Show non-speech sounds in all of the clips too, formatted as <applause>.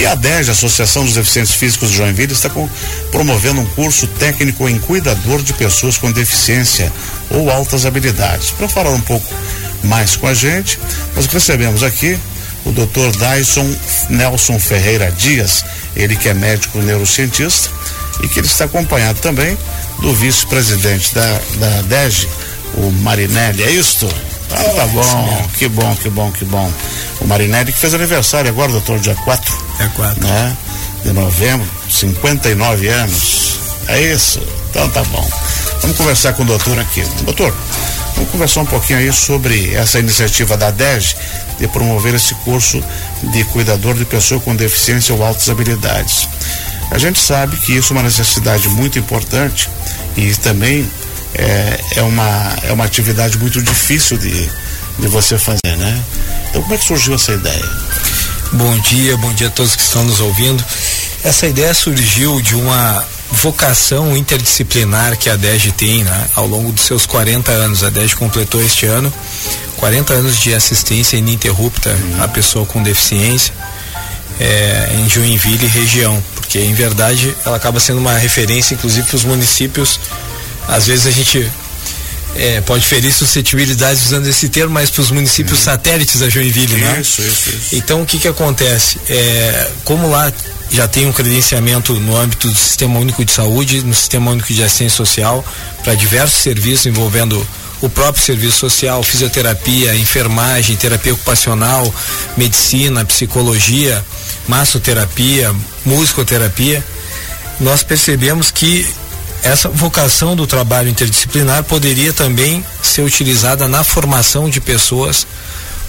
E a DEG, Associação dos Deficientes Físicos de Joinville, está com, promovendo um curso técnico em cuidador de pessoas com deficiência ou altas habilidades. Para falar um pouco mais com a gente, nós recebemos aqui o Dr. Dyson Nelson Ferreira Dias, ele que é médico neurocientista e que ele está acompanhado também do vice-presidente da, da DEG, o Marinelli. É isto? Ah, tá bom, que bom, que bom, que bom. O Marinelli que fez aniversário agora, doutor, dia 4. É 4. Né? De novembro, 59 anos. É isso? Então tá bom. Vamos conversar com o doutor aqui. Doutor, vamos conversar um pouquinho aí sobre essa iniciativa da DEG de promover esse curso de cuidador de pessoa com deficiência ou altas habilidades. A gente sabe que isso é uma necessidade muito importante e também é, é, uma, é uma atividade muito difícil de, de você fazer, né? Então como é que surgiu essa ideia? Bom dia, bom dia a todos que estão nos ouvindo. Essa ideia surgiu de uma vocação interdisciplinar que a DEG tem né? ao longo dos seus 40 anos. A DEG completou este ano 40 anos de assistência ininterrupta uhum. à pessoa com deficiência é, em Joinville região, porque em verdade ela acaba sendo uma referência, inclusive para os municípios. Às vezes a gente é, pode ferir suscetibilidades usando esse termo, mas para os municípios uhum. satélites da Joinville, né? Isso, isso, isso. Então o que que acontece? É, como lá já tem um credenciamento no âmbito do Sistema Único de Saúde, no Sistema Único de Assistência Social, para diversos serviços envolvendo o próprio serviço social, fisioterapia, enfermagem, terapia ocupacional, medicina, psicologia, massoterapia, musicoterapia, nós percebemos que essa vocação do trabalho interdisciplinar poderia também ser utilizada na formação de pessoas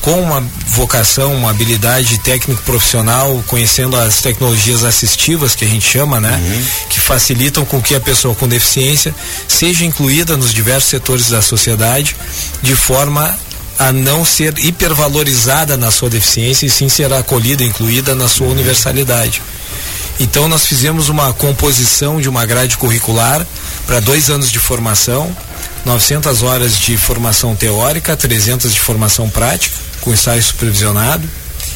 com uma vocação, uma habilidade técnico profissional, conhecendo as tecnologias assistivas que a gente chama, né? Uhum. Que facilitam com que a pessoa com deficiência seja incluída nos diversos setores da sociedade de forma a não ser hipervalorizada na sua deficiência e sim ser acolhida, incluída na sua uhum. universalidade. Então nós fizemos uma composição de uma grade curricular para dois anos de formação, 900 horas de formação teórica, 300 de formação prática, com ensaio supervisionado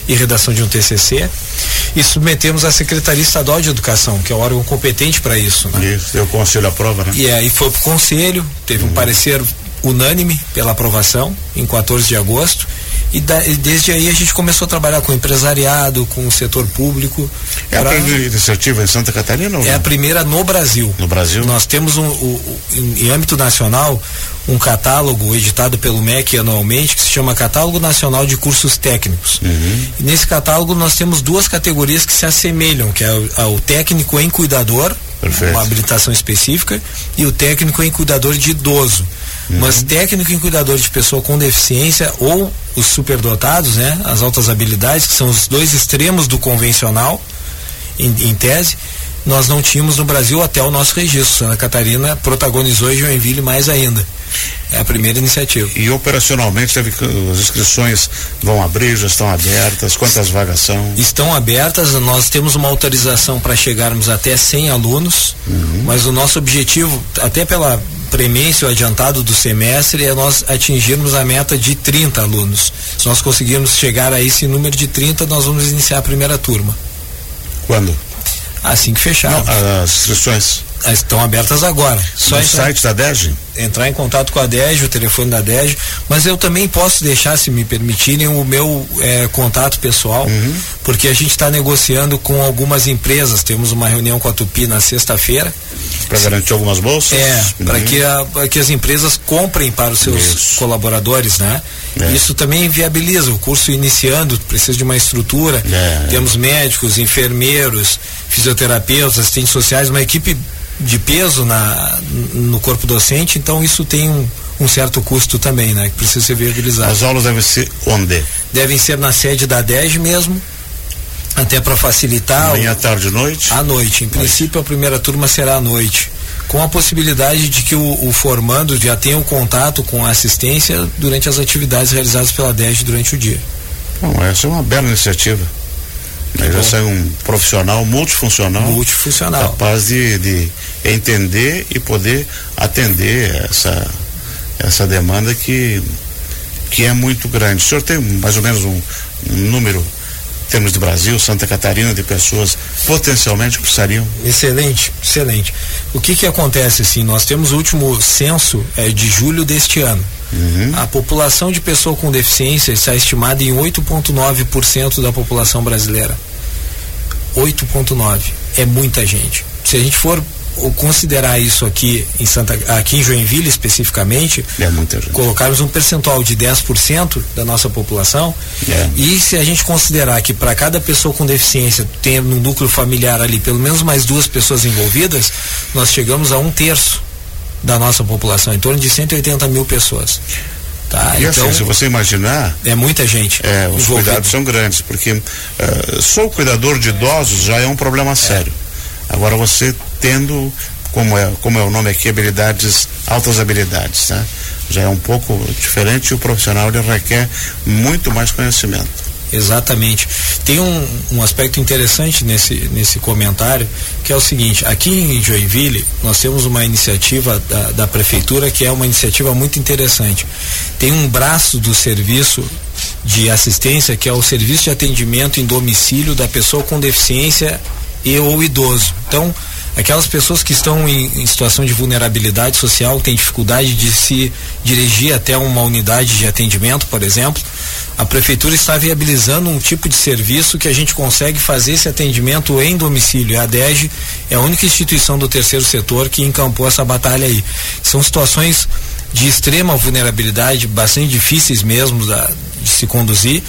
e redação de um TCC. E submetemos à Secretaria Estadual de Educação, que é o órgão competente para isso. Né? Isso, o conselho aprova, né? E aí foi para o conselho, teve uhum. um parecer unânime pela aprovação em 14 de agosto e, da, e, desde aí a gente começou a trabalhar com empresariado, com o setor público. É pra... a primeira iniciativa em Santa Catarina? Ou é não? a primeira no Brasil. No Brasil? Nós temos um, um, em, em âmbito nacional um catálogo editado pelo MEC anualmente que se chama Catálogo Nacional de Cursos Técnicos. Uhum. E nesse catálogo nós temos duas categorias que se assemelham, que é o, o técnico em cuidador, Perfeito. uma habilitação específica, e o técnico em cuidador de idoso. Uhum. Mas técnico em cuidador de pessoa com deficiência ou os superdotados, né? As altas habilidades, que são os dois extremos do convencional, em, em tese, nós não tínhamos no Brasil até o nosso registro. Santa Catarina protagonizou e Joinville mais ainda. É a primeira iniciativa. E operacionalmente teve, as inscrições vão abrir, já estão abertas? Quantas vagas são? Estão abertas, nós temos uma autorização para chegarmos até 100 alunos, uhum. mas o nosso objetivo, até pela premência ou adiantado do semestre, é nós atingirmos a meta de 30 alunos. Se nós conseguirmos chegar a esse número de 30, nós vamos iniciar a primeira turma. Quando? Assim que fechar. Não, as inscrições estão abertas agora. Só no entrar, site da DEG? Entrar em contato com a DEG, o telefone da DEG, mas eu também posso deixar, se me permitirem, o meu é, contato pessoal, uhum. porque a gente está negociando com algumas empresas. Temos uma reunião com a Tupi na sexta-feira. Para garantir algumas bolsas? É, uhum. para que, que as empresas comprem para os seus Isso. colaboradores, né? É. Isso também viabiliza o curso iniciando, precisa de uma estrutura. É. Temos médicos, enfermeiros, fisioterapeutas, assistentes sociais, uma equipe de peso na, no corpo docente, então isso tem um, um certo custo também, né? Que precisa ser viabilizado. As aulas devem ser onde? Devem ser na sede da DEG mesmo, até para facilitar. Manhã, o, tarde e noite? À noite. Em noite. princípio, a primeira turma será à noite. Com a possibilidade de que o, o formando já tenha um contato com a assistência durante as atividades realizadas pela DEG durante o dia. Bom, essa é uma bela iniciativa. Aí já sai um profissional multifuncional, multifuncional. capaz de, de entender e poder atender essa, essa demanda que, que é muito grande. O senhor tem mais ou menos um, um número termos de Brasil, Santa Catarina, de pessoas potencialmente que precisariam? Excelente, excelente. O que que acontece assim? Nós temos o último censo é, de julho deste ano. Uhum. A população de pessoa com deficiência está estimada em 8,9% da população brasileira. 8,9 é muita gente. Se a gente for considerar isso aqui em Santa aqui em Joinville especificamente, é muita gente. colocarmos um percentual de 10% da nossa população, é. e se a gente considerar que para cada pessoa com deficiência tem no núcleo familiar ali pelo menos mais duas pessoas envolvidas, nós chegamos a um terço da nossa população, em torno de 180 mil pessoas. Tá, e assim, então, assim, se você imaginar. É muita gente. É, os envolvido. cuidados são grandes, porque uh, só o cuidador de idosos já é um problema sério. Agora você tendo, como é, como é o nome aqui, habilidades, altas habilidades, né? Já é um pouco diferente e o profissional ele requer muito mais conhecimento. Exatamente. Tem um, um aspecto interessante nesse, nesse comentário, que é o seguinte, aqui em Joinville, nós temos uma iniciativa da, da prefeitura que é uma iniciativa muito interessante. Tem um braço do serviço de assistência que é o serviço de atendimento em domicílio da pessoa com deficiência e ou idoso. Então, aquelas pessoas que estão em, em, situação de vulnerabilidade social, têm dificuldade de se dirigir até uma unidade de atendimento, por exemplo, a prefeitura está viabilizando um tipo de serviço que a gente consegue fazer esse atendimento em domicílio. A DEG é a única instituição do terceiro setor que encampou essa batalha aí. São situações de extrema vulnerabilidade, bastante difíceis mesmo da, de se conduzir.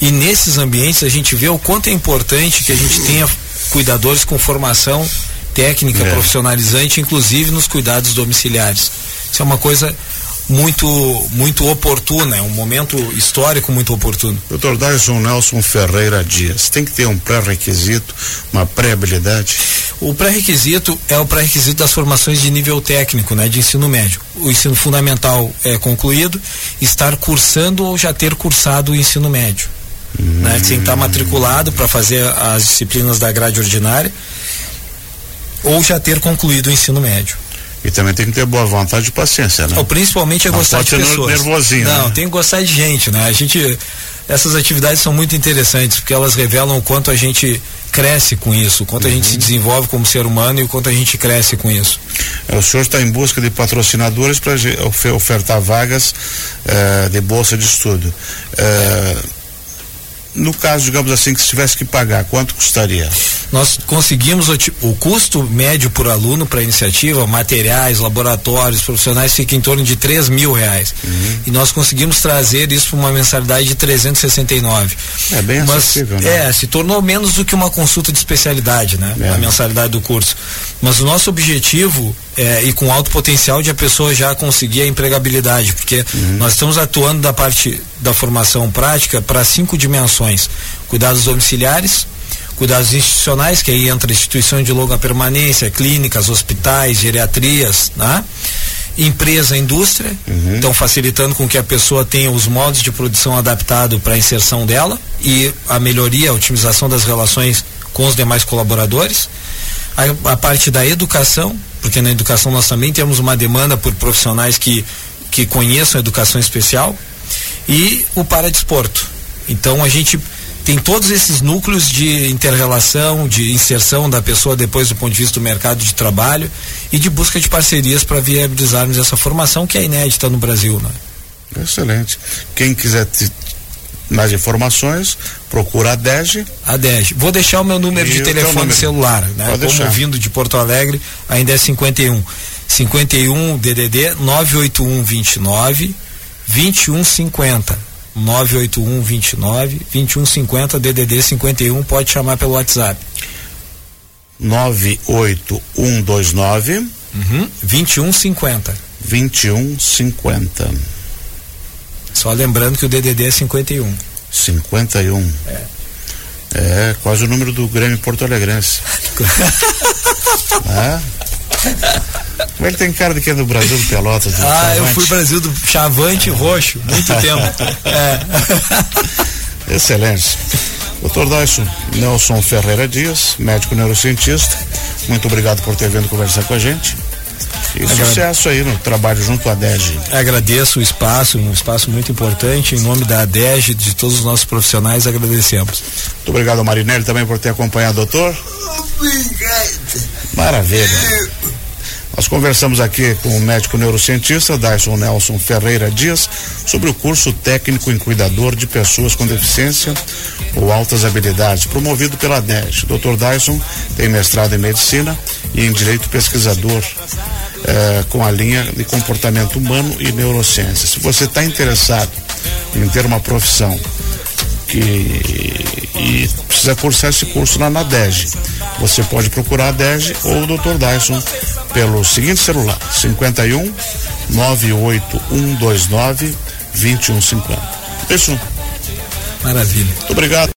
E nesses ambientes a gente vê o quanto é importante que a gente tenha cuidadores com formação técnica é. profissionalizante, inclusive nos cuidados domiciliares. Isso é uma coisa muito muito oportuna, é um momento histórico muito oportuno. Doutor Dyson Nelson Ferreira Dias, tem que ter um pré-requisito, uma pré-habilidade? O pré-requisito é o pré-requisito das formações de nível técnico, né, de ensino médio. O ensino fundamental é concluído, estar cursando ou já ter cursado o ensino médio. Hum. Né, sem estar matriculado para fazer as disciplinas da grade ordinária ou já ter concluído o ensino médio. E também tem que ter boa vontade e paciência, né? Ou principalmente é Não gostar de pessoas. nervosinho. Não, né? tem que gostar de gente, né? A gente essas atividades são muito interessantes porque elas revelam o quanto a gente cresce com isso, o quanto uhum. a gente se uhum. desenvolve como ser humano e o quanto a gente cresce com isso. É, o senhor está em busca de patrocinadores para ofertar vagas uh, de bolsa de estudo. Uh, no caso, digamos assim, que se tivesse que pagar, quanto custaria? Nós conseguimos o, o custo médio por aluno para a iniciativa, materiais, laboratórios, profissionais, fica em torno de 3 mil reais. Uhum. E nós conseguimos trazer isso para uma mensalidade de 369. É bem Mas, acessível, né? É, se tornou menos do que uma consulta de especialidade, né? É. A mensalidade do curso. Mas o nosso objetivo é, e com alto potencial de a pessoa já conseguir a empregabilidade, porque uhum. nós estamos atuando da parte da formação prática para cinco dimensões: cuidados domiciliares, cuidados institucionais, que aí entra instituições de longa permanência, clínicas, hospitais, geriatrias, né? empresa, indústria, uhum. então facilitando com que a pessoa tenha os modos de produção adaptado para a inserção dela e a melhoria, a otimização das relações com os demais colaboradores. A, a parte da educação, porque na educação nós também temos uma demanda por profissionais que, que conheçam a educação especial, e o paradesporto. Então a gente tem todos esses núcleos de interrelação, de inserção da pessoa depois do ponto de vista do mercado de trabalho e de busca de parcerias para viabilizarmos essa formação que é inédita no Brasil. Né? Excelente. Quem quiser mais informações, procura a DEG. A DEG. Vou deixar o meu número e de telefone número. celular, né? Pode Como deixar. vindo de Porto Alegre, ainda é 51. 51 DDD 981 29 2150. 981 29 2150 DDD 51 pode chamar pelo WhatsApp 98129 uhum, 2150 2150 só lembrando que o DDD é 51 51 é é quase o número do Grêmio Porto Alegrense <laughs> é ele tem cara de que é do Brasil do Pelotas. Do ah, Chavante. eu fui Brasil do Chavante Roxo, muito tempo. <laughs> É. Excelente. Doutor Dyson Nelson Ferreira Dias, médico neurocientista, muito obrigado por ter vindo conversar com a gente. E Agrade... sucesso aí no trabalho junto à DEG. Agradeço o espaço, um espaço muito importante. Em nome da DEG, de todos os nossos profissionais, agradecemos. Muito obrigado, Marinelli, também por ter acompanhado, doutor. Obrigado. Maravilha. Nós conversamos aqui com o médico neurocientista Dyson Nelson Ferreira Dias sobre o curso técnico em cuidador de pessoas com deficiência ou altas habilidades, promovido pela DES. O Dr. Dyson tem mestrado em medicina e em direito pesquisador eh, com a linha de comportamento humano e neurociência. Se você está interessado em ter uma profissão que e precisa cursar esse curso lá na DEG. Você pode procurar a DEG ou o Dr. Dyson pelo seguinte celular: 51 98129 2150. Isso. Maravilha. Muito obrigado.